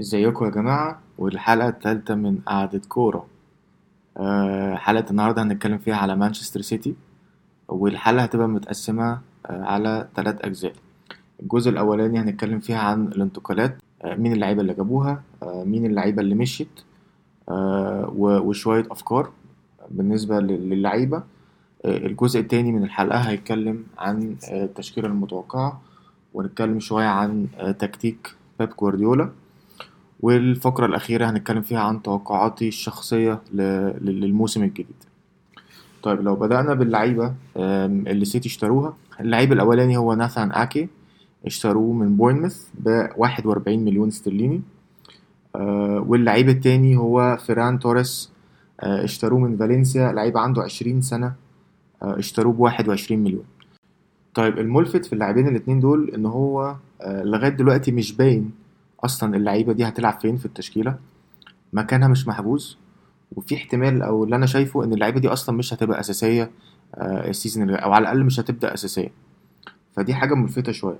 ازيكم يا جماعة؟ والحلقة التالتة من قعدة كورة. آه، حلقة النهاردة هنتكلم فيها على مانشستر سيتي والحلقة هتبقى متقسمة آه، على تلات أجزاء. الجزء الأولاني هنتكلم فيها عن الانتقالات آه، مين اللعيبة اللي جابوها آه، مين اللعيبة اللي مشيت آه، وشوية أفكار بالنسبة لل- للعيبة. آه، الجزء التاني من الحلقة هيتكلم عن التشكيلة المتوقعة ونتكلم شوية عن تكتيك بيب جوارديولا. والفقرة الأخيرة هنتكلم فيها عن توقعاتي الشخصية للموسم الجديد. طيب لو بدأنا باللعيبة اللي سيتي اشتروها. اللعيب الأولاني هو ناثان آكي. اشتروه من بورنموث ب 41 مليون استرليني. آه، واللعيب التاني هو فيران توريس. آه، اشتروه من فالنسيا. لعيب عنده 20 سنة. آه، اشتروه ب 21 مليون. طيب الملفت في اللاعبين الاتنين دول إن هو لغاية دلوقتي مش باين أصلا اللعيبة دي هتلعب فين في التشكيلة؟ مكانها مش محجوز وفي احتمال أو اللي أنا شايفه إن اللعيبة دي أصلا مش هتبقى أساسية آه، السيزون أو على الأقل مش هتبدأ أساسية. فدي حاجة ملفتة شوية.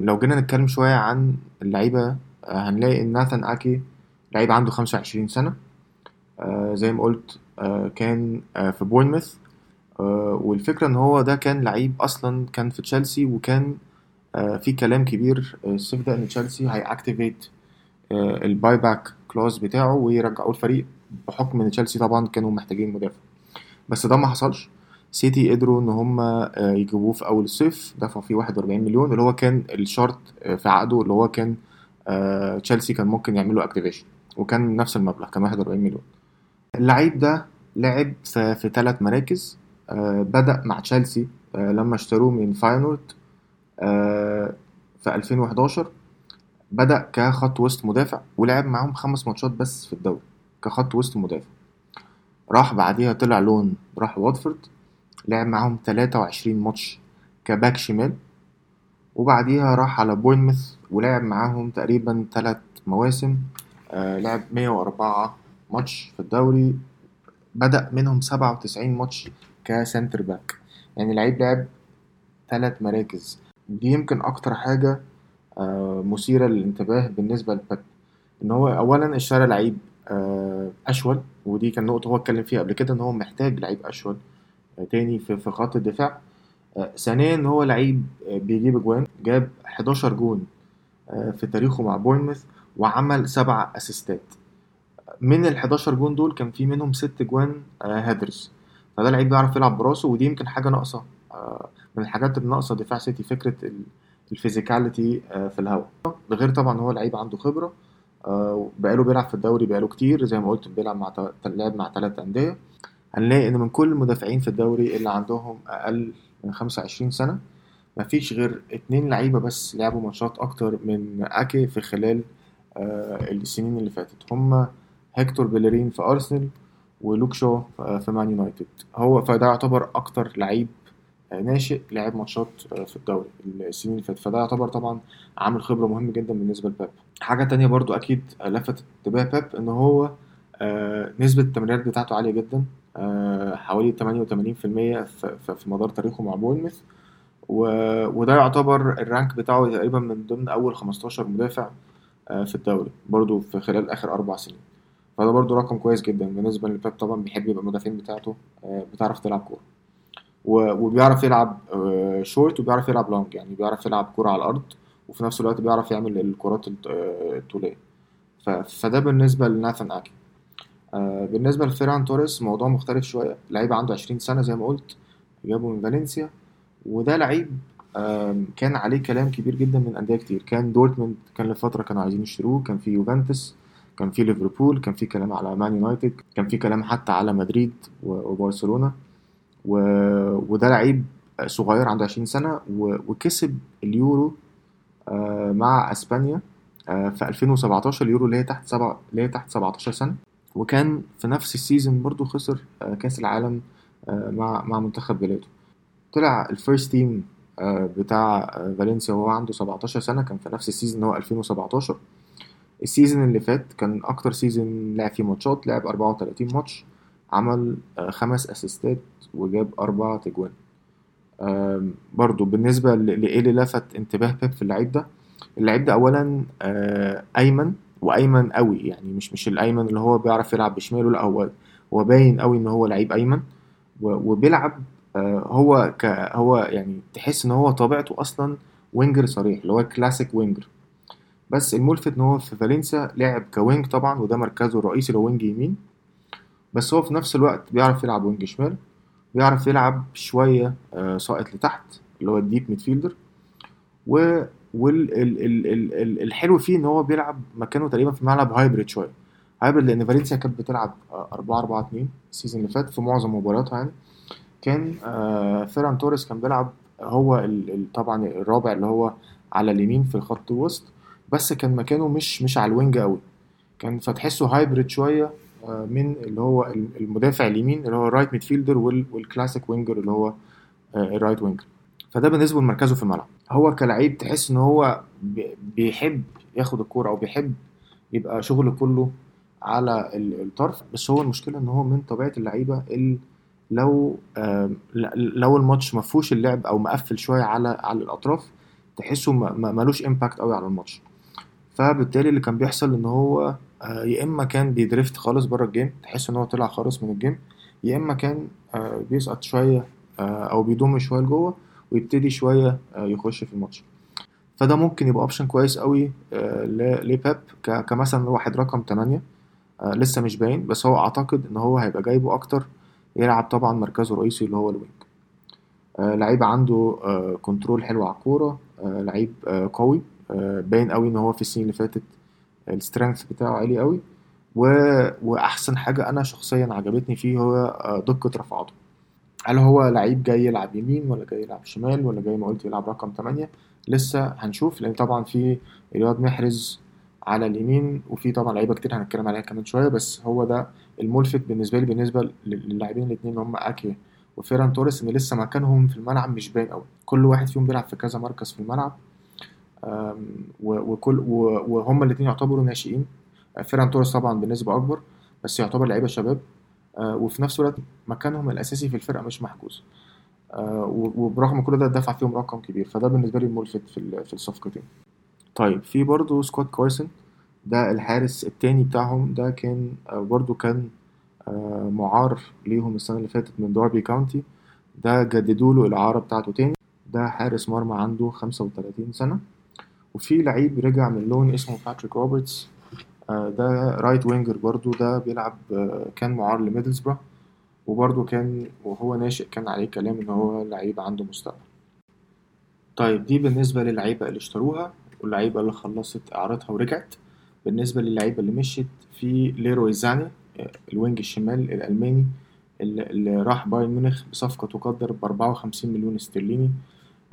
لو جينا نتكلم شوية عن اللعيبة آه، هنلاقي إن ناثان أكي لعيب عنده 25 سنة. آه، زي ما قلت كان في بورنموث. والفكرة إن هو ده كان لعيب أصلا كان في تشيلسي وكان في كلام كبير آه، الصيف ده إن تشيلسي هي activate ال buy back clause بتاعه ويرجعوه الفريق بحكم إن تشيلسي طبعا كانوا محتاجين مدافع. بس ده ما حصلش. سيتي قدروا إن هم آه، يجيبوه في أول الصيف دفعوا فيه 41 مليون اللي هو كان الشرط آه، في عقده اللي هو كان آه، تشيلسي كان ممكن يعملوا activation وكان نفس المبلغ كان 41 مليون. اللعيب ده لعب في, ثلاث مراكز آه، بدأ مع تشيلسي آه، لما اشتروه من فاينورد آه، في 2011 بدأ كخط وسط مدافع ولعب معاهم خمس ماتشات بس في الدوري كخط وسط مدافع. راح بعديها طلع loan راح واتفورد لعب معاهم 23 ماتش ك back شمال وبعديها راح على بورنموث ولعب معاهم تقريبا ثلاث مواسم آه لعب 104 ماتش في الدوري بدأ منهم 97 ماتش ك centre back. يعني لعيب لعب ثلاث مراكز. دي يمكن أكتر حاجة آه، مثيرة للانتباه بالنسبة لبيب إن هو أولا اشترى لعيب آه، أشول ودي كان نقطة هو اتكلم فيها قبل كده إن هو محتاج لعيب أشول آه، تاني في خط الدفاع. ثانيا هو لعيب بيجيب أجوان جاب 11 جون في تاريخه مع بورنموث وعمل سبع أسيستات. من ال 11 جون دول كان في منهم ست جوان headers فده لعيب بيعرف يلعب براسه ودي يمكن حاجة ناقصة. من الحاجات اللي ناقصة دفاع سيتي فكرة ال- ال physicality آه، في الهواء. غير طبعا هو لعيب عنده خبرة آه، بقاله بيلعب في الدوري بقاله كتير زي ما قلت بيلعب مع لعب مع ثلاث أندية. هنلاقي إن من كل المدافعين في الدوري اللي عندهم أقل من 25 سنة مفيش غير اتنين لعيبة بس لعبوا ماتشات أكتر من أكي في خلال آه، السنين اللي فاتت. هما هيكتور بيلرين في أرسنال ولوك شو آه، في مان يونايتد. هو فده يعتبر أكتر لعيب آه، ناشئ لعب ماتشات آه، في الدوري السنين اللي فاتت. فده يعتبر طبعا عامل خبرة مهم جدا بالنسبة لبيب. حاجة تانية برضو أكيد لفتت انتباه بيب إن هو آه، نسبة التمريرات بتاعته عالية جدا آه، حوالي 88% في مدار تاريخه مع بورنموث. وده يعتبر ال rank بتاعه تقريبا من ضمن أول 15 مدافع في الدوري برضو في خلال آخر أربع سنين. فده برضو رقم كويس جدا بالنسبة لبيب. طبعا بيحب يبقى المدافعين بتاعته بتعرف تلعب كورة. و- وبيعرف يلعب آه، شورت وبيعرف يلعب long يعني بيعرف يلعب كورة على الأرض وفي نفس الوقت بيعرف يعمل الكرات آه، الطولية. فده بالنسبة لناثان أكي آه، بالنسبة لفيران توريس موضوع مختلف شوية. لعيب عنده 20 سنة زي ما قلت جابه من فالنسيا. وده لعيب كان عليه كلام كبير جدا من أندية كتير. كان دورتموند كان لفترة كانوا عايزين يشتروه. كان في يوفنتوس كان في ليفربول كان في كلام على مان يونايتد كان في كلام حتى على مدريد وبرشلونة. و... وده لعيب صغير عنده 20 سنة و... وكسب اليورو آه، مع أسبانيا آه، في 2017 اليورو اللي هي تحت سبع اللي هي تحت 17 سنة. وكان في نفس ال season برضو خسر آه، كأس العالم مع مع منتخب بلاده. طلع ال first team بتاع فالنسيا وهو عنده 17 سنة كان في نفس ال season هو 2017 ال season اللي فات كان أكتر season لعب فيه ماتشات لعب 34 ماتش. عمل آه، خمس أسيستات وجاب أربع تجوان. برضو بالنسبة لإيه اللي لفت انتباه بيب في اللعيب ده؟ اللعيب ده اولا آه، أيمن وأيمن قوي يعني مش مش الأيمن اللي هو بيعرف يلعب بشماله لا هو هو باين قوي إن هو لعيب أيمن و- وبيلعب آه، هو ك هو يعني تحس إن هو طبيعته أصلا winger صريح اللي هو classic winger بس الملفت إن هو في فالنسيا لعب ك wing طبعا وده مركزه الرئيسي هو wing يمين. بس هو في نفس الوقت بيعرف يلعب wing شمال بيعرف يلعب شوية آه، ساقط لتحت اللي هو ال deep midfielder و والحلو فيه إن هو بيلعب مكانه تقريبا في ملعب hybrid شوية. hybrid لأن فالنسيا كانت بتلعب 4 4 2 ال season اللي فات في معظم مبارياتها يعني. كان آه، فيران توريس كان بيلعب هو طبعا الرابع اللي هو على اليمين في الخط الوسط بس كان مكانه مش مش على ال wing قوي كان فتحسه hybrid شوية من اللي هو المدافع اليمين اللي هو ال right midfielder وال- وال classic winger اللي هو آه، ال right winger فده بالنسبة لمركزه في الملعب. هو كلاعب تحس إن هو بي- بيحب ياخد الكورة أو بيحب يبقى شغله كله على ال- الطرف. بس هو المشكلة إن هو من طبيعة اللعيبة اللي لو لو الماتش ما فيهوش اللعب أو مقفل شوية على على الأطراف تحسه ملوش impact قوي على الماتش. فبالتالي اللي كان بيحصل إن هو آه، يا إما كان بي drift خالص بره ال game تحس إن هو طلع خالص من ال game يا إما كان آه، بيسقط شوية آه، أو بيضم شوية لجوه ويبتدي شوية آه، يخش في الماتش. فده ممكن يبقى option كويس قوي آه، لبيب كمثلا واحد رقم 8 آه، لسه مش باين بس هو أعتقد إن هو هيبقى جايبه أكتر يلعب طبعا مركزه الرئيسي اللي هو ال wing. آه، لعيب عنده آه، control حلو على الكورة آه، لعيب آه، قوي آه، باين قوي إن هو في السنين اللي فاتت ال strength بتاعه عالي قوي. و... وأحسن حاجة أنا شخصيا عجبتني فيه هو آه، دقة رفعاته. هل هو لعيب جاي يلعب يمين ولا جاي يلعب شمال ولا جاي ما قلت يلعب رقم 8 لسه هنشوف لأن طبعا في رياض محرز على اليمين وفي طبعا لعيبة كتير هنتكلم عليها كمان شوية بس هو ده الملفت بالنسبة لي بالنسبة لل- للاعبين الاثنين اللي هم أكي وفيران توريس إن لسه مكانهم في الملعب مش باين قوي كل واحد فيهم بيلعب في كذا مركز في الملعب. وكل وهم الاثنين يعتبروا ناشئين. آه، فيران توريس طبعا بنسبة أكبر بس يعتبر لعيبة شباب. آه، وفي نفس الوقت مكانهم الأساسي في الفرقة مش محجوز. آه، وبرغم كل ده دفع فيهم رقم كبير. فده بالنسبة لي الملفت في في الصفقتين طيب في برضه سكوت كويسن. ده الحارس التاني بتاعهم ده كان برضه كان معار ليهم السنة اللي فاتت من داربي كاونتي. ده جددوا له الإعارة بتاعته تاني. ده حارس مرمى عنده 35 سنة. وفي لعيب رجع من loan اسمه باتريك روبرتس آه، ده right winger برضو ده بيلعب آه، كان معار لميدلسبرا وبرضو كان وهو ناشئ كان عليه كلام إن هو لعيب عنده مستقبل. طيب دي بالنسبة للعيبة اللي اشتروها واللعيبة اللي خلصت إعارتها ورجعت. بالنسبة للعيبة اللي مشيت في ليروي زاني آه، ال wing الشمال الألماني اللي راح بايرن ميونخ بصفقة تقدر ب 54 مليون استرليني.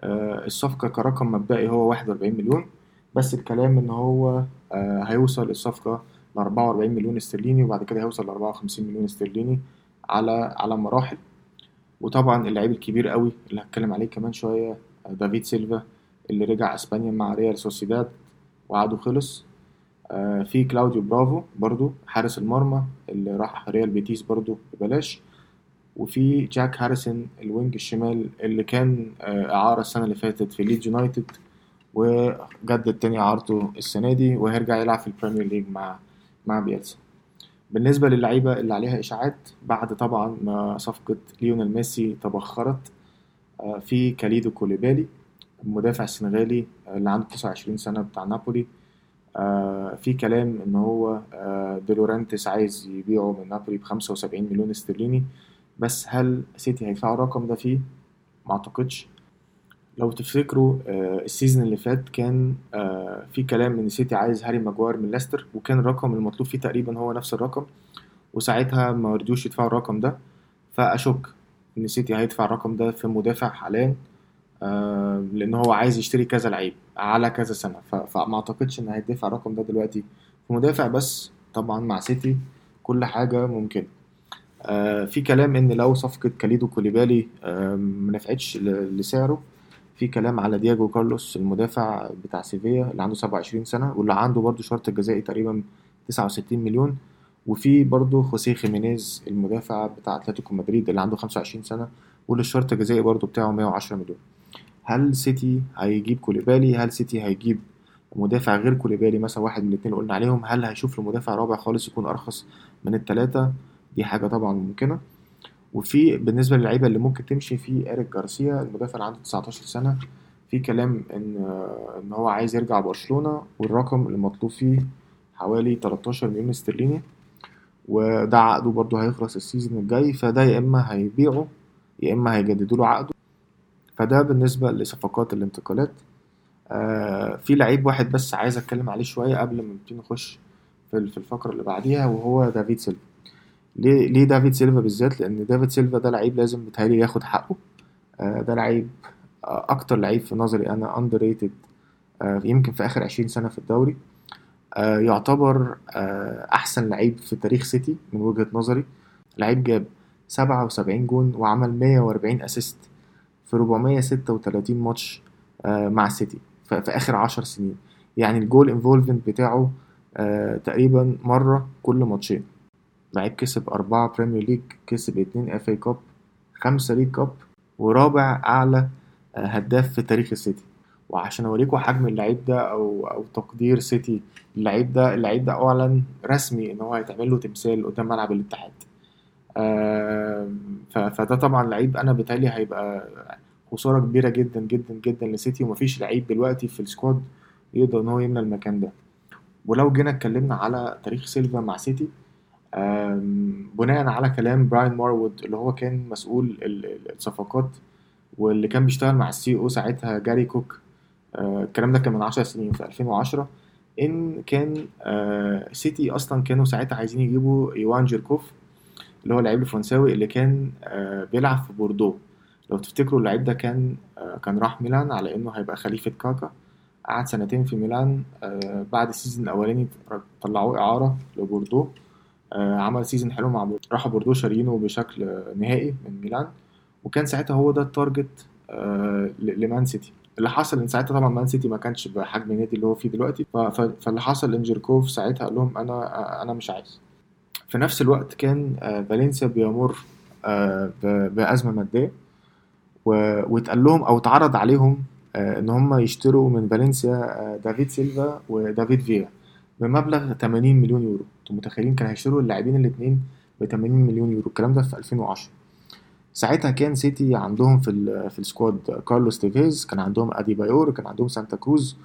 الصفقة كرقم مبدئي هو 41 مليون بس الكلام إن هو آه، هيوصل الصفقة ل 44 مليون استرليني وبعد كده هيوصل ل 54 مليون استرليني على على مراحل. وطبعا اللعيب الكبير قوي اللي هتكلم عليه كمان شوية آه، دافيد سيلفا اللي رجع إسبانيا مع ريال سوسيداد وعقده خلص. آه، في كلاوديو برافو برضو حارس المرمى اللي راح ريال بيتيس برضو ببلاش. وفي جاك هاريسون ال wing الشمال اللي كان آه، إعارة السنة اللي فاتت في ليدز يونايتد وجدد تاني إعارته السنة دي وهيرجع يلعب في ال Premier League مع مع بيلسا بالنسبة للعيبة اللي عليها إشاعات بعد طبعا ما صفقة ليونيل ميسي تبخرت آه، في كاليدو كوليبالي المدافع السنغالي اللي عنده 29 سنة بتاع نابولي. آه، في كلام إن هو آه، ديلاورينتيس عايز يبيعه من نابولي ب 75 مليون استرليني. بس هل سيتي هيدفعوا الرقم ده فيه؟ ما أعتقدش. لو تفتكروا آه، ال season اللي فات كان آه، في كلام إن سيتي عايز هاري ماجواير من ليستر وكان الرقم المطلوب فيه تقريبا هو نفس الرقم وساعتها ما رضيوش يدفعوا الرقم ده. فأشك إن سيتي هيدفع الرقم ده في مدافع حاليا آه، لأن هو عايز يشتري كذا لعيب على كذا سنة. فما أعتقدش إن هيدفع الرقم ده دلوقتي في مدافع بس طبعا مع سيتي كل حاجة ممكنة. في كلام إن لو صفقة كاليدو كوليبالي آه، ما نفعتش لسعره. في كلام على دياجو كارلوس المدافع بتاع سيفيا اللي عنده 27 سنة واللي عنده برضو شرط جزائي تقريبا 69 مليون. وفي برضو خوسيه خيمينيز المدافع بتاع أتلتيكو مدريد اللي عنده 25 سنة واللي الشرط الجزائي برضو بتاعه 110 مليون. هل سيتي هيجيب كوليبالي؟ هل سيتي هيجيب مدافع غير كوليبالي؟ مثلا واحد من الاتنين اللي قلنا عليهم. هل هيشوف له مدافع رابع خالص يكون أرخص من التلاتة؟ دي حاجة طبعا ممكنة. وفي بالنسبة للعيبة اللي ممكن تمشي في إيريك جارسيا المدافع عنده 19 سنة في كلام إن إن هو عايز يرجع برشلونة والرقم المطلوب فيه حوالي 13 مليون استرليني. وده عقده برضه هيخلص ال season الجاي فده يا إما هيبيعه يا إما هيجددوا له عقده. فده بالنسبة لصفقات الانتقالات. آه في لعيب واحد بس عايز أتكلم عليه شوية قبل ما نبتدي نخش في في الفقرة اللي بعديها وهو دافيد سيلفا. ليه ليه دافيد سيلفا بالذات؟ لأن دافيد سيلفا ده لعيب لازم بيتهيألي ياخد حقه. آه ده لعيب آه أكتر لعيب في نظري أنا underrated يمكن في آخر عشرين سنة في الدوري. آه يعتبر آه أحسن لعيب في تاريخ سيتي من وجهة نظري. لعيب جاب سبعة وسبعين جون وعمل مية وأربعين assist في 436 ماتش آه مع سيتي في آخر عشر سنين. يعني ال goal involvement بتاعه آه تقريبا مرة كل ماتشين. لعيب كسب أربعة Premier League كسب اتنين FA Cup خمسة League Cup ورابع أعلى آه هداف في تاريخ السيتي. وعشان أوريكم حجم اللعيب ده أو أو تقدير سيتي اللعيب ده اللعيب ده أعلن رسمي إن هو هيتعمل له تمثال قدام ملعب الاتحاد. فده طبعا لعيب أنا بتهيألي هيبقى خسارة كبيرة جدا جدا جدا لسيتي ومفيش لعيب دلوقتي في ال squad يقدر إن هو يملى المكان ده. ولو جينا اتكلمنا على تاريخ سيلفا مع سيتي بناء على كلام براين ماروود اللي هو كان مسؤول الصفقات واللي كان بيشتغل مع ال CEO ساعتها جاري كوك. الكلام ده كان من عشر سنين في 2010 إن كان سيتي أصلا كانوا ساعتها عايزين يجيبوا ايوان جيركوف اللي هو اللعيب الفرنساوي اللي كان بيلعب في بوردو. لو تفتكروا اللعيب ده كان كان راح ميلان على إنه هيبقى خليفة كاكا. قعد سنتين في ميلان بعد ال season الأولاني طلعوه إعارة لبوردو. عمل season حلو مع بوردو راحوا بوردو شارينه بشكل نهائي من ميلان. وكان ساعتها هو ده ال target لمان سيتي. اللي حصل إن ساعتها طبعا مان سيتي ما كانش بحجم النادي اللي هو فيه دلوقتي. فاللي حصل إن جيركوف ساعتها قال لهم أنا أنا مش عايز. في نفس الوقت كان فالنسيا بيمر بأزمة مادية. واتقال لهم أو اتعرض عليهم إن هم يشتروا من فالنسيا دافيد سيلفا ودافيد فيا بمبلغ 80 مليون يورو. أنتوا متخيلين كانوا هيشتروا اللاعبين الاثنين ب 80 مليون يورو؟ الكلام ده في 2010 ساعتها كان سيتي عندهم في في ال squad كارلوس تيفيز كان عندهم أديبايور كان عندهم سانتا كروز.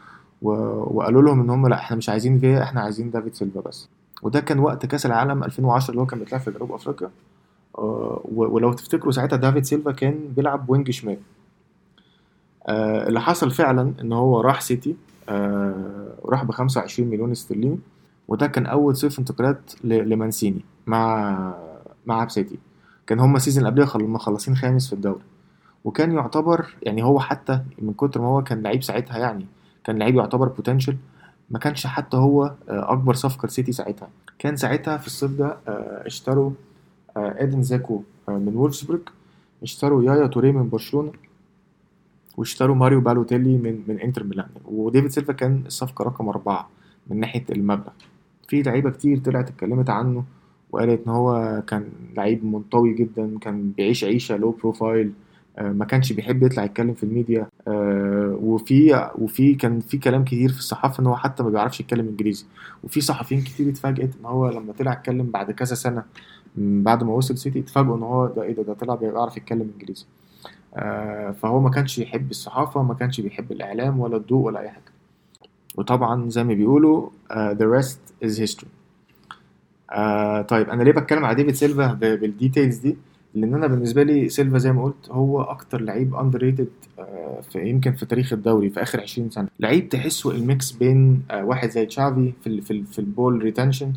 وقالوا لهم إن هم لا إحنا مش عايزين فيا إحنا عايزين دافيد سيلفا بس. وده كان وقت كأس العالم 2010 اللي هو كان بيتلعب في جنوب أفريقيا. آه ولو تفتكروا ساعتها دافيد سيلفا كان بيلعب wing شمال. آه اللي حصل فعلا إن هو راح سيتي آه راح ب 25 مليون استرليني. وده كان أول صيف انتقالات لمانسيني مع مع سيتي كان هما ال season اللي قبلها مخلصين خامس في الدوري. وكان يعتبر يعني هو حتى من كتر ما هو كان لعيب ساعتها يعني كان لعيب يعتبر potential ما كانش حتى هو أكبر صفقة لسيتي ساعتها. كان ساعتها في الصيف ده اشتروا إدين دجيكو من وولفسبورج اشتروا يايا توريه من برشلونة واشتروا ماريو بالوتيلي من من إنتر ميلان. وديفيد سيلفا كان الصفقه رقم أربعة من ناحية المبلغ. في لعيبة كتير طلعت اتكلمت عنه وقالت إن هو كان لعيب منطوي جدا كان بيعيش عيشة low profile ما كانش بيحب يطلع يتكلم في الميديا وفي وفي كان في كلام كتير في الصحافة إن هو حتى ما بيعرفش يتكلم إنجليزي. وفي صحفيين كتير اتفاجئت إن هو لما طلع اتكلم بعد كذا سنة بعد ما وصل سيتي اتفاجئوا إن هو ده إيه ده ده طلع بيعرف يتكلم إنجليزي. فهو ما كانش يحب الصحافة ما كانش بيحب الإعلام ولا الضوء ولا أي حاجة. وطبعا زي ما بيقولوا uh, the history. آه طيب أنا ليه بتكلم على ديفيد سيلفا بال details دي؟ لأن أنا بالنسبة لي سيلفا زي ما قلت هو أكتر لعيب underrated آه في يمكن في تاريخ الدوري في آخر 20 سنة. لعيب تحسه ال mix بين آه واحد زي تشافي في ال في, ال في البول ريتنشن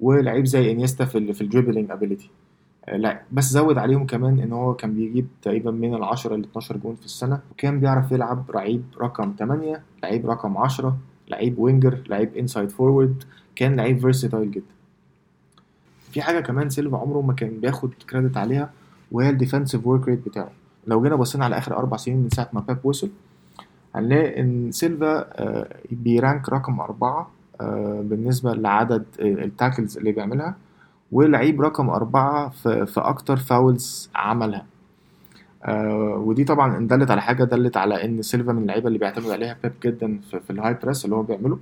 ولعيب زي إنيستا في ال في ال dribbling ability لا بس زود عليهم كمان إن هو كان بيجيب تقريبا من ال 10 ل 12 جون في السنة وكان بيعرف يلعب لعيب رقم 8 لعيب رقم 10 لعيب winger لعيب inside forward كان لعيب versatile جدا. في حاجة كمان سيلفا عمره ما كان بياخد credit عليها وهي ال defensive work rate بتاعه. لو جينا بصينا على آخر أربع سنين من ساعة ما بيب وصل هنلاقي إن سيلفا بي rank رقم أربعة بالنسبة لعدد ال tackles اللي بيعملها ولعيب رقم أربعة في, في أكتر fouls عملها. آه ودي طبعا ان دلت على حاجة دلت على إن سيلفا من اللعيبة اللي بيعتمد عليها بيب جدا في, في ال high press اللي هو بيعمله.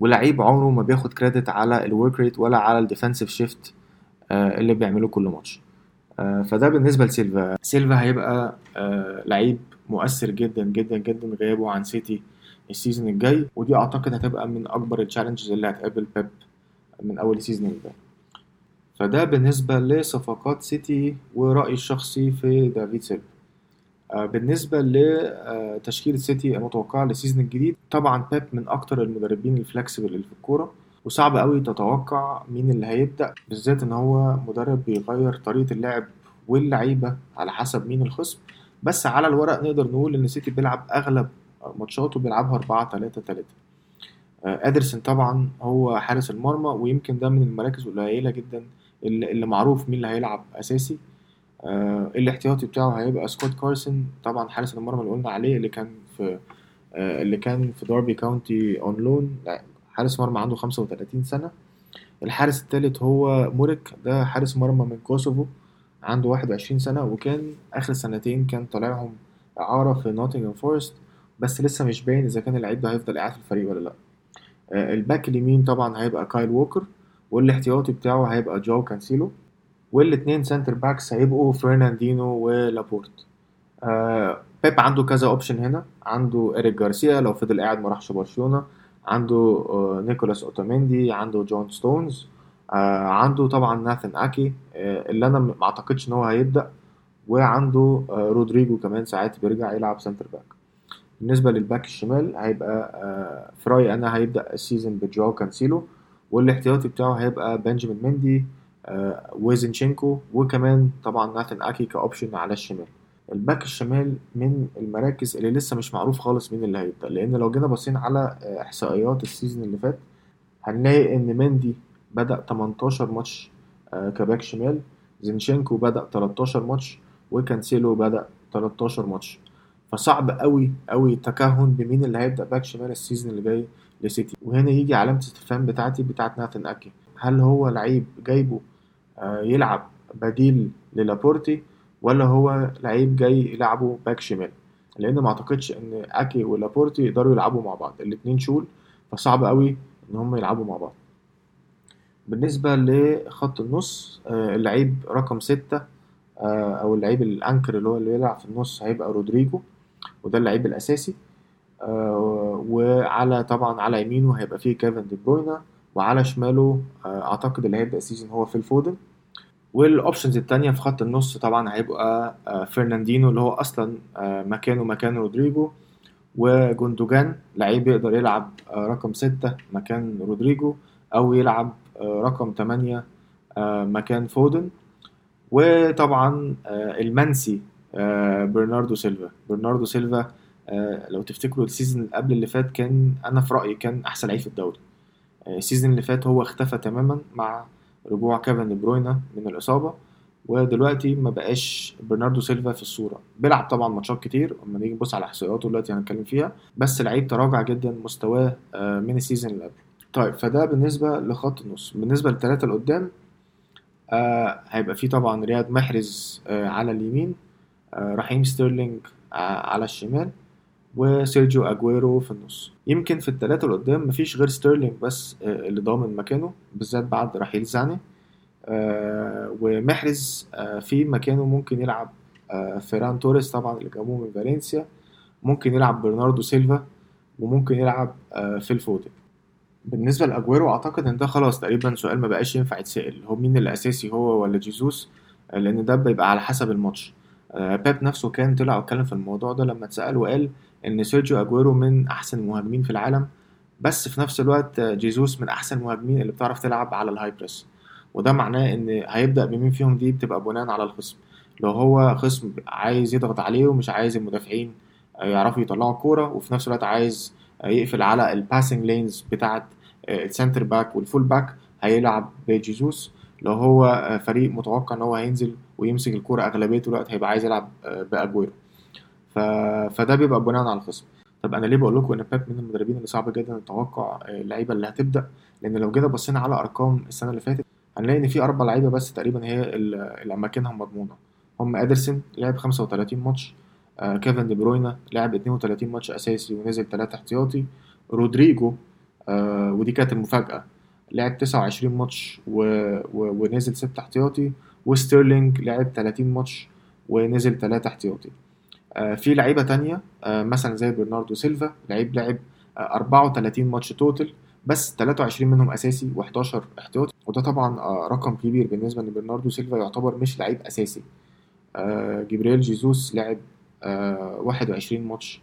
ولعيب عمره ما بياخد credit على ال work rate ولا على ال defensive shift آه اللي بيعمله كل ماتش. آه فده بالنسبة لسيلفا. سيلفا هيبقى آه لعيب مؤثر جدا جدا جدا غيابه عن سيتي ال season الجاي. ودي أعتقد هتبقى من أكبر ال challenges اللي هتقابل بيب من أول ال season الجاي فده بالنسبة لصفقات سيتي ورأيي الشخصي في دافيد سيلفا. آه بالنسبة لتشكيلة سيتي المتوقعة لل season الجديد طبعا بيب من أكتر المدربين ال flexible اللي في الكورة وصعب قوي تتوقع مين اللي هيبدأ بالذات إن هو مدرب بيغير طريقة اللعب واللعيبة على حسب مين الخصم. بس على الورق نقدر نقول إن سيتي بيلعب أغلب ماتشاته بيلعبها 4 3 3 إيدرسون طبعا هو حارس المرمى ويمكن ده من المراكز القليلة جدا اللي, معروف مين اللي هيلعب أساسي. آه الاحتياطي بتاعه هيبقى سكوت كارسون طبعا حارس المرمى اللي قلنا عليه اللي كان في آه اللي كان في داربي كاونتي on loan حارس مرمى عنده 35 سنة. الحارس الثالث هو موريك. ده حارس مرمى من كوسوفو عنده 21 سنة. وكان آخر سنتين كان طالعهم إعارة في نوتنغهام فورست بس لسه مش باين إذا كان اللعيب ده هيفضل قاعد في الفريق ولا لأ. آه الباك اليمين طبعا هيبقى كايل ووكر والاحتياطي بتاعه هيبقى جو كانسيلو والاثنين center backs هيبقوا فرناندينو ولابورت. آه بيب عنده كذا option هنا. عنده اريك جارسيا لو فضل قاعد ما راحش برشلونة. عنده آه نيكولاس أوتاميندي. عنده جون ستونز. آه عنده طبعا ناثن أكي آه اللي أنا ما أعتقدش إن هو هيبدأ. وعنده آه رودريجو كمان ساعات بيرجع يلعب center back. بالنسبة للباك الشمال هيبقى آه ف رأيي أنا هيبدأ ال season بجواو كانسيلو. والاحتياطي بتاعه هيبقى بنجامين مندي آه وزينشينكو وكمان طبعا ناثن أكي ك option على الشمال. الباك الشمال من المراكز اللي لسه مش معروف خالص مين اللي هيبدأ لأن لو جينا بصينا على إحصائيات ال season اللي فات هنلاقي إن مندي بدأ 18 ماتش آه كباك شمال زينشينكو بدأ 13 ماتش وكانسيلو بدأ 13 ماتش. فصعب قوي قوي التكهن بمين اللي هيبدأ باك شمال ال season اللي جاي. لسيتي وهنا يجي علامة الاستفهام بتاعتي بتاعت ناثن أكي. هل هو لعيب جايبه آه يلعب بديل للابورتي ولا هو لعيب جاي يلعبه باك شمال؟ لأن ما أعتقدش إن أكي ولابورتي يقدروا يلعبوا مع بعض. الاتنين شول فصعب قوي إن هم يلعبوا مع بعض. بالنسبة لخط النص آه اللعيب رقم ستة آه أو اللعيب ال anchor اللي هو اللي يلعب في النص هيبقى رودريجو وده اللعيب الأساسي. وعلى طبعا على يمينه هيبقى فيه كيفن دي بروينا وعلى شماله آه أعتقد اللي هيبدأ ال season هو فيل فودن. وال options التانية في خط النص طبعا هيبقى آه فرناندينو اللي هو أصلا مكانه مكان رودريجو وجوندوجان لعيب يقدر يلعب رقم ستة مكان رودريجو أو يلعب رقم تمانية مكان فودن. وطبعا المنسي برناردو سيلفا. برناردو سيلفا لو تفتكروا ال season اللي قبل اللي فات كان أنا في رأيي كان أحسن لعيب في الدوري. ال season اللي فات هو اختفى تماما مع رجوع كيفن دي بروينا من الإصابة ودلوقتي ما بقاش برناردو سيلفا في الصورة. بيلعب طبعا ماتشات كتير أما نيجي نبص على احصائياته دلوقتي هنتكلم فيها بس لعيب تراجع جدا مستواه من ال season اللي قبل. طيب فده بالنسبة لخط النص. بالنسبة للثلاثه اللي قدام آه هيبقى في طبعا رياض محرز آه على اليمين آه رحيم ستيرلينج على الشمال وسيرجيو أجويرو في النص. يمكن في الثلاثه اللي قدام مفيش غير ستيرلينج بس اللي ضامن مكانه بالذات بعد رحيل ساني. ومحرز في مكانه ممكن يلعب فيران توريس طبعا اللي جابوه من فالنسيا. ممكن يلعب برناردو سيلفا وممكن يلعب فيل فودن بالنسبة لأجويرو أعتقد إن ده خلاص تقريبا سؤال ما بقاش ينفع يتسأل. هو مين اللي اساسي هو ولا جيسوس؟ لأن ده بيبقى على حسب الماتش. بيب نفسه كان طلع واتكلم في الموضوع ده لما اتسأل وقال إن سيرجيو أجويرو من أحسن المهاجمين في العالم بس في نفس الوقت جيسوس من أحسن المهاجمين اللي بتعرف تلعب على ال high press وده معناه إن هيبدأ بمين فيهم؟ دي بتبقى بناء على الخصم. لو هو خصم عايز يضغط عليه ومش عايز المدافعين يعرفوا يطلعوا الكورة وفي نفس الوقت عايز يقفل على ال passing lanes بتاعه ال centre back وال full back هيلعب بجيسوس. لو هو فريق متوقع إن هو هينزل ويمسك الكورة أغلبية الوقت هيبقى عايز يلعب بأجويرو. ف... فده بيبقى بناء على الخصم. طب أنا ليه بقول لكم إن بيب من المدربين اللي صعب جدا نتوقع اللعيبة اللي هتبدأ؟ لأن لو جينا بصينا على أرقام السنة اللي فاتت هنلاقي إن في أربع لعيبة بس تقريبا هي اللي اماكنها مضمونة. هم إدرسون لعب 35 ماتش آه كيفن دي بروينا لعب 32 ماتش أساسي ونزل 3 احتياطي رودريجو آه ودي كانت المفاجأة لعب 29 ماتش و... و... ونزل 6 احتياطي وستيرلينج لعب 30 ماتش ونزل 3 احتياطي. آه في لعيبة تانية آه مثلا زي برناردو سيلفا لعيب لعب آه 34 ماتش total بس 23 منهم أساسي و11 احتياطي. وده طبعا آه رقم كبير بالنسبة لبرناردو سيلفا يعتبر مش لعيب أساسي. آه جبريل جيسوس لعب آه 21 ماتش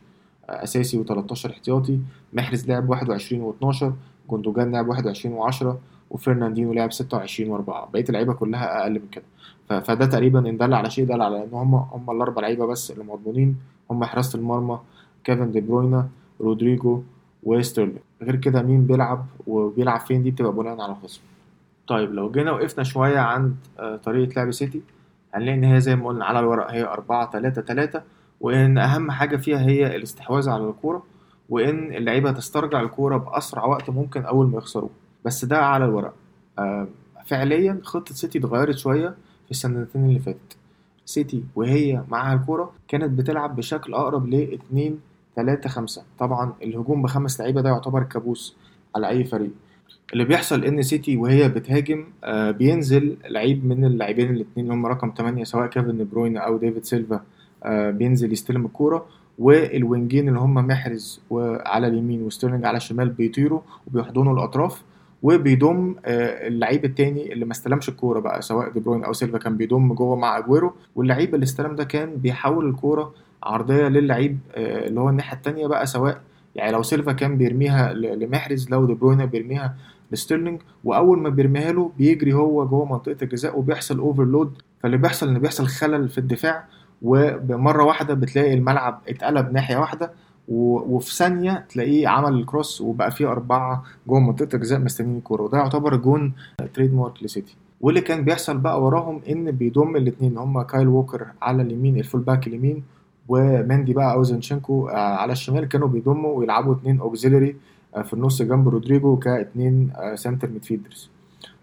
آه أساسي و13 احتياطي. محرز لعب 21 و12 جوندوجان لعب 21 و10 وفرناندينو لعب 26 و4 بقية اللعيبة كلها أقل من كده. فده تقريبا إن دل على شيء دل على إن هم هم الأربع لعيبة بس اللي مضمونين. هم حراسة المرمى كيفن دي بروينا رودريجو وستيرلينج غير كده مين بيلعب وبيلعب فين؟ دي بتبقى بناء على الخصم. طيب لو جينا وقفنا شوية عند طريقة لعب سيتي هنلاقي إن هي زي ما قلنا على الورق هي 4 3 3 وإن أهم حاجة فيها هي الاستحواذ على الكورة وإن اللعيبة تسترجع الكورة بأسرع وقت ممكن أول ما يخسروه. بس ده على الورق. آه فعليا خطة سيتي اتغيرت شوية في السنتين اللي فاتت. سيتي وهي معاها الكورة كانت بتلعب بشكل أقرب ل 2 3 5 طبعا الهجوم بخمس لعيبة ده يعتبر كابوس على أي فريق. اللي بيحصل إن سيتي وهي بتهاجم آه بينزل لعيب من اللاعبين الاثنين اللي هم رقم 8 سواء كيفن دي بروين أو ديفيد سيلفا آه بينزل يستلم الكورة. والوينجين اللي هم محرز على اليمين وستيرلينج على الشمال بيطيروا وبيحضنوا الأطراف. وبيضم اللعيب التاني اللي ما استلمش الكورة بقى سواء دي بروين أو سيلفا كان بيضم جوه مع أجويرو. واللعيب اللي استلم ده كان بيحول الكورة عرضية للعيب اللي هو الناحية التانية بقى سواء يعني لو سيلفا كان بيرميها لمحرز لو دي بروين بيرميها لستيرلينج. وأول ما بيرميها له بيجري هو جوه منطقة الجزاء وبيحصل overload فاللي بيحصل إن بيحصل خلل في الدفاع وبمرة واحدة بتلاقي الملعب اتقلب ناحية واحدة. وفي ثانية تلاقيه عمل ال cross وبقى فيه أربعة جوه منطقة الجزاء مستنيين الكورة. وده يعتبر جون trademark لسيتي. واللي كان بيحصل بقى وراهم إن بيضم الاثنين هم كايل ووكر على اليمين ال full back اليمين ومندي بقى أو زينتشينكو على الشمال كانوا بيضموا ويلعبوا اثنين auxiliary في النص جنب رودريجو كاثنين centre midfielders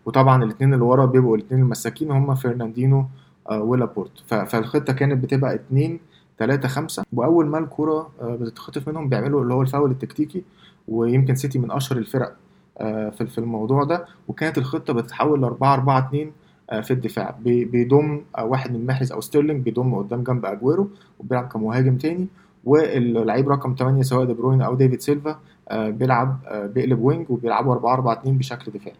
وطبعا الاثنين اللي ورا بيبقوا الاثنين المساكين هم فرناندينو ولابورت فالخطة كانت بتبقى 2 3 5 وأول ما الكورة بتتخطف منهم بيعملوا اللي هو الفاول التكتيكي ويمكن سيتي من أشهر الفرق في في الموضوع ده. وكانت الخطة بتتحول ل 4 4 2 في الدفاع. بيضم واحد من محرز أو ستيرلينج بيضم قدام جنب أجويرو وبيلعب كمهاجم تاني. واللعيب رقم 8 سواء دي بروين أو ديفيد سيلفا بيلعب بيقلب wing وبيلعبوا 4 4 2 بشكل دفاعي.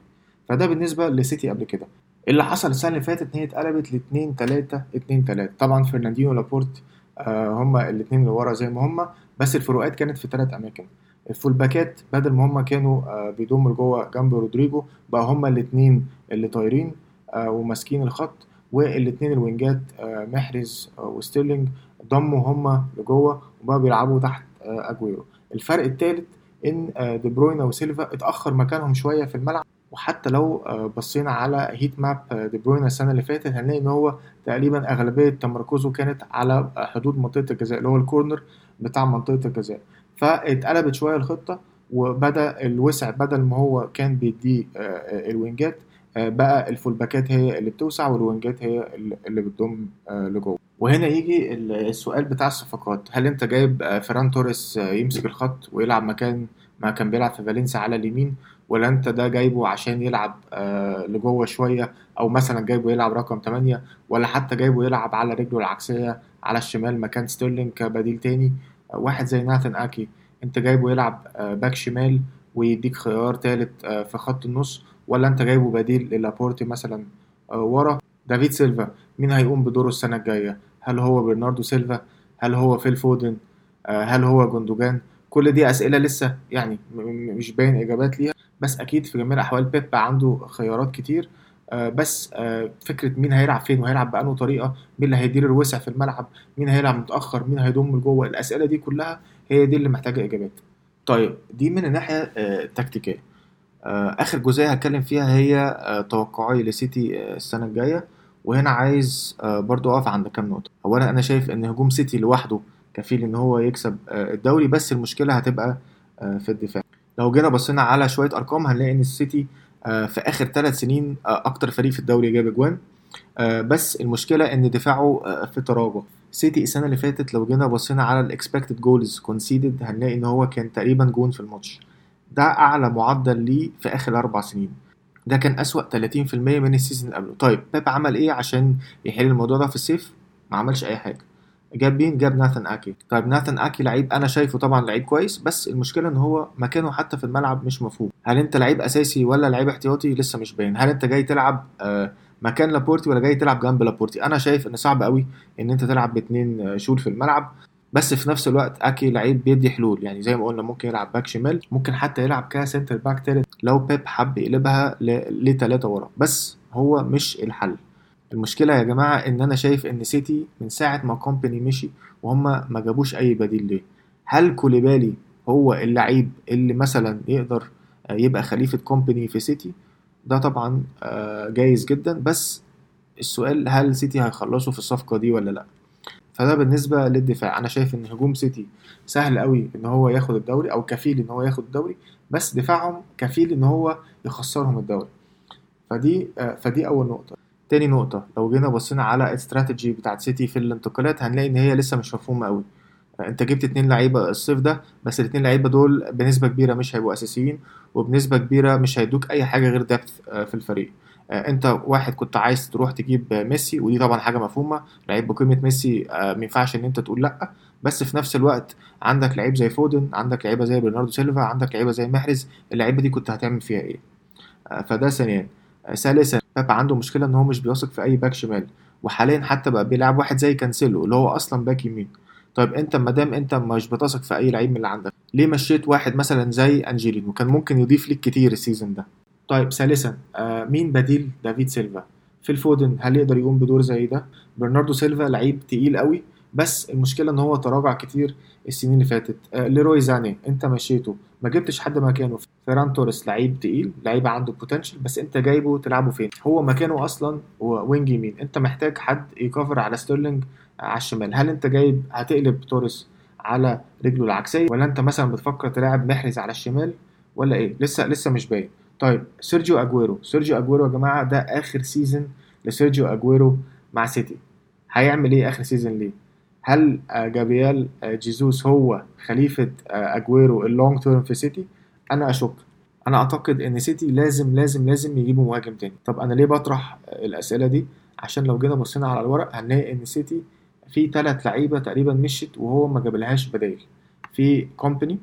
فده بالنسبة لسيتي قبل كده. اللي حصل السنة اللي فاتت إن هي اتقلبت ل 2 3 2 3 طبعا فرناندينو ولابورت آه هما الاثنين اللي ورا زي ما هما. بس الفروقات كانت في ثلاث أماكن. ال full back ات بدل ما هما كانوا آه بيضموا لجوه جنب رودريجو بقى هما الاثنين اللي طايرين آه وماسكين الخط والاثنين ال wing ات آه محرز آه وستيرلينج ضموا هما لجوه وبقى بيلعبوا تحت آه أجويرو. الفرق الثالث إن آه دي بروينا وسيلفا اتأخر مكانهم شوية في الملعب. وحتى لو بصينا على heat map دي بروين السنة اللي فاتت هنلاقي إن هو تقريبا أغلبية تمركزه كانت على حدود منطقة الجزاء اللي هو ال corner بتاع منطقة الجزاء. فاتقلبت شوية الخطة وبدأ الوسع بدل ما هو كان بيديه الوينجات بقى الفولباكات هي اللي بتوسع وال wing ات هي اللي بتضم لجوه. وهنا يجي السؤال بتاع الصفقات. هل أنت جايب فران توريس يمسك الخط ويلعب مكان ما كان بيلعب في فالنسيا على اليمين ولا انت ده جايبه عشان يلعب آه لجوه شوية أو مثلا جايبه يلعب رقم 8 ولا حتى جايبه يلعب على رجله العكسية على الشمال مكان ستيرلينج كبديل تاني. آه واحد زي ناثن آكي. أنت جايبه يلعب آه back شمال ويديك خيار تالت آه في خط النص ولا أنت جايبه بديل للابورتي مثلا آه ورا؟ دافيد سيلفا مين هيقوم بدوره السنة الجاية؟ هل هو برناردو سيلفا؟ هل هو فيل فودن؟ آه هل هو جوندوجان؟ كل دي أسئلة لسه يعني مش باين إجابات ليها. بس أكيد في جميع الأحوال بيب عنده خيارات كتير. آه بس آه فكرة مين هيلعب فين وهيلعب بأنه طريقة مين اللي هيدير الوسع في الملعب مين هيلعب متأخر مين هيضم لجوه الأسئلة دي كلها هي دي اللي محتاجة إجابات. طيب دي من الناحية آه التكتيكية. آخر جزئية هتكلم فيها هي توقعي لسيتي السنة الجاية. وهنا عايز برضو أقف عند كام نقطة. اولا أنا شايف إن هجوم سيتي لوحده كفيل إن هو يكسب الدوري بس المشكلة هتبقى في الدفاع. لو جينا بصينا على شوية أرقام هنلاقي إن السيتي في آخر ثلاث سنين أكتر فريق في الدوري جاب اجوان آه، بس المشكلة إن دفاعه آه، في تراجع. سيتي السنة اللي فاتت لو جينا بصينا على ال expected goals conceded هنلاقي إن هو كان تقريبا جون في الماتش. ده أعلى معدل ليه في آخر أربع سنين. ده كان أسوأ 30% من ال season اللي قبله. طيب بيب عمل إيه عشان يحل الموضوع ده في الصيف؟ ما عملش أي حاجة. جاب مين جاب ناثان آكي. طيب ناثان آكي لعيب أنا شايفه طبعا لعيب كويس بس المشكلة إن هو مكانه حتى في الملعب مش مفهوم. هل أنت لعيب أساسي ولا لعيب احتياطي؟ لسه مش باين. هل أنت جاي تلعب آه مكان لابورتي ولا جاي تلعب جنب لابورتي؟ أنا شايف إن صعب قوي إن أنت تلعب باتنين آه، شول في الملعب بس في نفس الوقت آكي لعيب بيدي حلول. يعني زي ما قلنا ممكن يلعب back شمال ممكن حتى يلعب ك center back تالت لو بيب حب يقلبها لتلاتة ورا بس هو مش الحل. المشكلة يا جماعة إن أنا شايف إن سيتي من ساعة ما كومباني مشي وهم ما جابوش أي بديل ليه. هل كوليبالي هو اللعيب اللي مثلا يقدر يبقى خليفة كومباني في سيتي؟ ده طبعا آه، جايز جدا. بس السؤال هل سيتي هيخلصوا في الصفقة دي ولا لأ؟ فده بالنسبة للدفاع. أنا شايف إن هجوم سيتي سهل قوي إن هو ياخد الدوري أو كفيل إن هو ياخد الدوري بس دفاعهم كفيل إن هو يخسرهم الدوري. فدي آه، فدي أول نقطة. تاني نقطة لو جينا بصينا على الاستراتيجي بتاعت سيتي في الانتقالات هنلاقي إن هي لسه مش مفهومة قوي أنت جبت اتنين لعيبة الصيف ده بس الاتنين لعيبة دول بنسبة كبيرة مش هيبقوا أساسيين وبنسبة كبيرة مش هيدوك أي حاجة غير دبث في الفريق. آه، أنت واحد كنت عايز تروح تجيب ميسي ودي طبعا حاجة مفهومة لعيب بقيمة ميسي آه، ما ينفعش إن أنت تقول لأ. بس في نفس الوقت عندك لعيب زي فودن عندك لعيبة زي برناردو سيلفا عندك لعيبة زي محرز اللعيبة دي كنت هتعمل فيها إيه؟ آه، فده ثانيا. ثالثا بيب عنده مشكلة إن هو مش بيثق في أي back شمال. وحاليا حتى بقى بيلعب واحد زي كانسيلو اللي هو أصلا back يمين. طيب أنت ما دام أنت مش بتثق في أي لعيب من اللي عندك ليه مشيت واحد مثلا زي انجيلين وكان ممكن يضيف لك كتير ال season ده؟ طيب ثالثا آه مين بديل دافيد سيلفا؟ فيل فودن هل يقدر يقوم بدور زي ده؟ برناردو سيلفا لعيب تقيل قوي بس المشكلة إن هو تراجع كتير. السنين اللي فاتت. آه ليروي زاني انت مشيته. ما جبتش حد مكانه. فيران توريس لعيب تقيل لعيب عنده potential بس انت جايبه تلعبه فين؟ هو مكانه أصلا هو wing يمين. انت محتاج حد يكفر على ستيرلينج على الشمال. هل انت جايب هتقلب توريس على رجله العكسية؟ ولا انت مثلا بتفكر تلاعب محرز على الشمال؟ ولا إيه؟ لسه لسه مش باين. طيب سيرجيو أجويرو. سيرجيو أجويرو يا جماعة ده آخر season لسيرجيو أجويرو مع سيتي هيعمل إيه آخر season ليه؟ هل آه، جابرييل آه، جيزوس هو خليفة آه، أجويرو ال long term في سيتي؟ أنا أشك. أنا أعتقد إن سيتي لازم لازم لازم يجيبوا مهاجم تاني. طب أنا ليه بطرح الأسئلة دي؟ عشان لو جينا بصينا على الورق هنلاقي إن سيتي في ثلاث لعيبة تقريبا مشت وهو ما جابلهاش بدايل في كومباني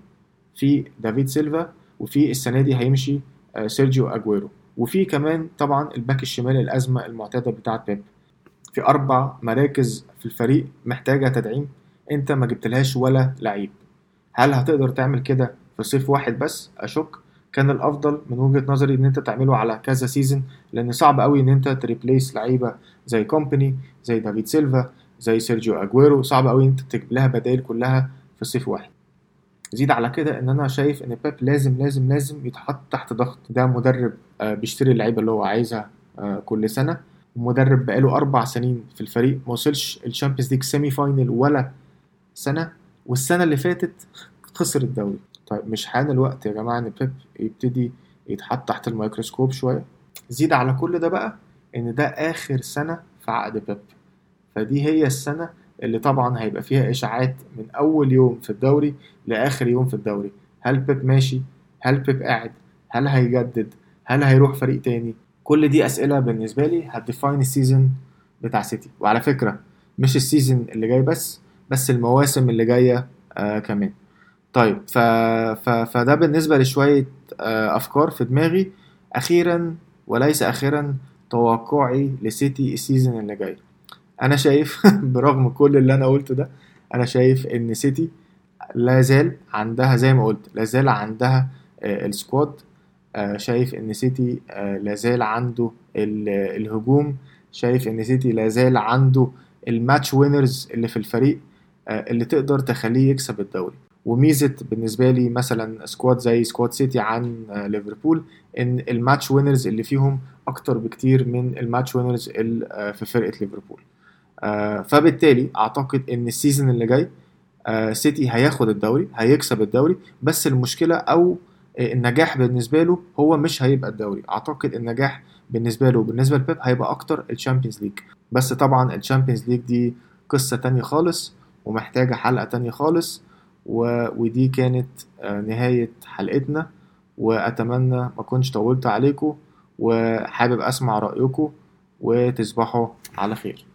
في دافيد سيلفا وفي السنة دي هيمشي سيرجيو أجويرو. وفي كمان طبعا ال back الشمال الأزمة المعتادة بتاعة بيب. في أربع مراكز في الفريق محتاجة تدعيم. أنت ما جبتلهاش ولا لعيب. هل هتقدر تعمل كده في صيف واحد بس؟ أشك. كان الأفضل من وجهة نظري إن أنت تعمله على كذا season لأن صعب قوي إن أنت ت replace لعيبة زي كومباني زي دافيد سيلفا زي سيرجيو أجويرو. صعب قوي أنت تجيب لها بدائل كلها في صيف واحد. زيد على كده إن أنا شايف إن بيب لازم لازم لازم يتحط تحت ضغط. ده مدرب آه، بيشتري اللعيبة اللي هو عايزها آه، كل سنة. مدرب بقاله أربع سنين في الفريق ما وصلش ال Champions League semi final ولا سنة والسنة اللي فاتت خسر الدوري طيب مش حان الوقت يا جماعة إن بيب يبتدي يتحط تحت الميكروسكوب شوية زيد على كل ده بقى إن ده آخر سنة في عقد بيب فدي هي السنة اللي طبعا هيبقى فيها إشاعات من أول يوم في الدوري لآخر يوم في الدوري هل بيب ماشي؟ هل بيب قاعد؟ هل هيجدد؟ هل هيروح فريق تاني؟ كل دي أسئلة بالنسبة لي هت define ال season بتاع سيتي. وعلى فكرة مش ال season اللي جاي بس بس المواسم اللي جاية آه كمان. طيب ف... ف... فده بالنسبة لشوية آه أفكار في دماغي. أخيرا وليس أخيرا توقعي لسيتي ال season اللي جاي. أنا شايف برغم كل اللي أنا قلته ده أنا شايف إن سيتي لا زال عندها زي ما قلت لا زال عندها آه، ال squad شايف إن سيتي آه، لا زال عنده الهجوم شايف إن سيتي لا زال عنده ال match winners اللي في الفريق اللي تقدر تخليه يكسب الدوري. وميزة بالنسبة لي مثلا squad زي squad سيتي عن ليفربول إن ال match winners اللي فيهم أكتر بكتير من ال match winners في فرقة ليفربول. آه، فبالتالي أعتقد إن ال season اللي جاي آه، سيتي هياخد الدوري هيكسب الدوري بس المشكلة أو آه، النجاح بالنسبة له هو مش هيبقى الدوري. أعتقد النجاح بالنسبة له بالنسبة لبيب هيبقى أكتر ال Champions League. بس طبعا ال Champions League دي قصة تانية خالص ومحتاجة حلقة تانية خالص و... ودي كانت آه، نهاية حلقتنا. وأتمنى ما كنتش طولت عليكم وحابب أسمع رأيكم وتصبحوا على خير.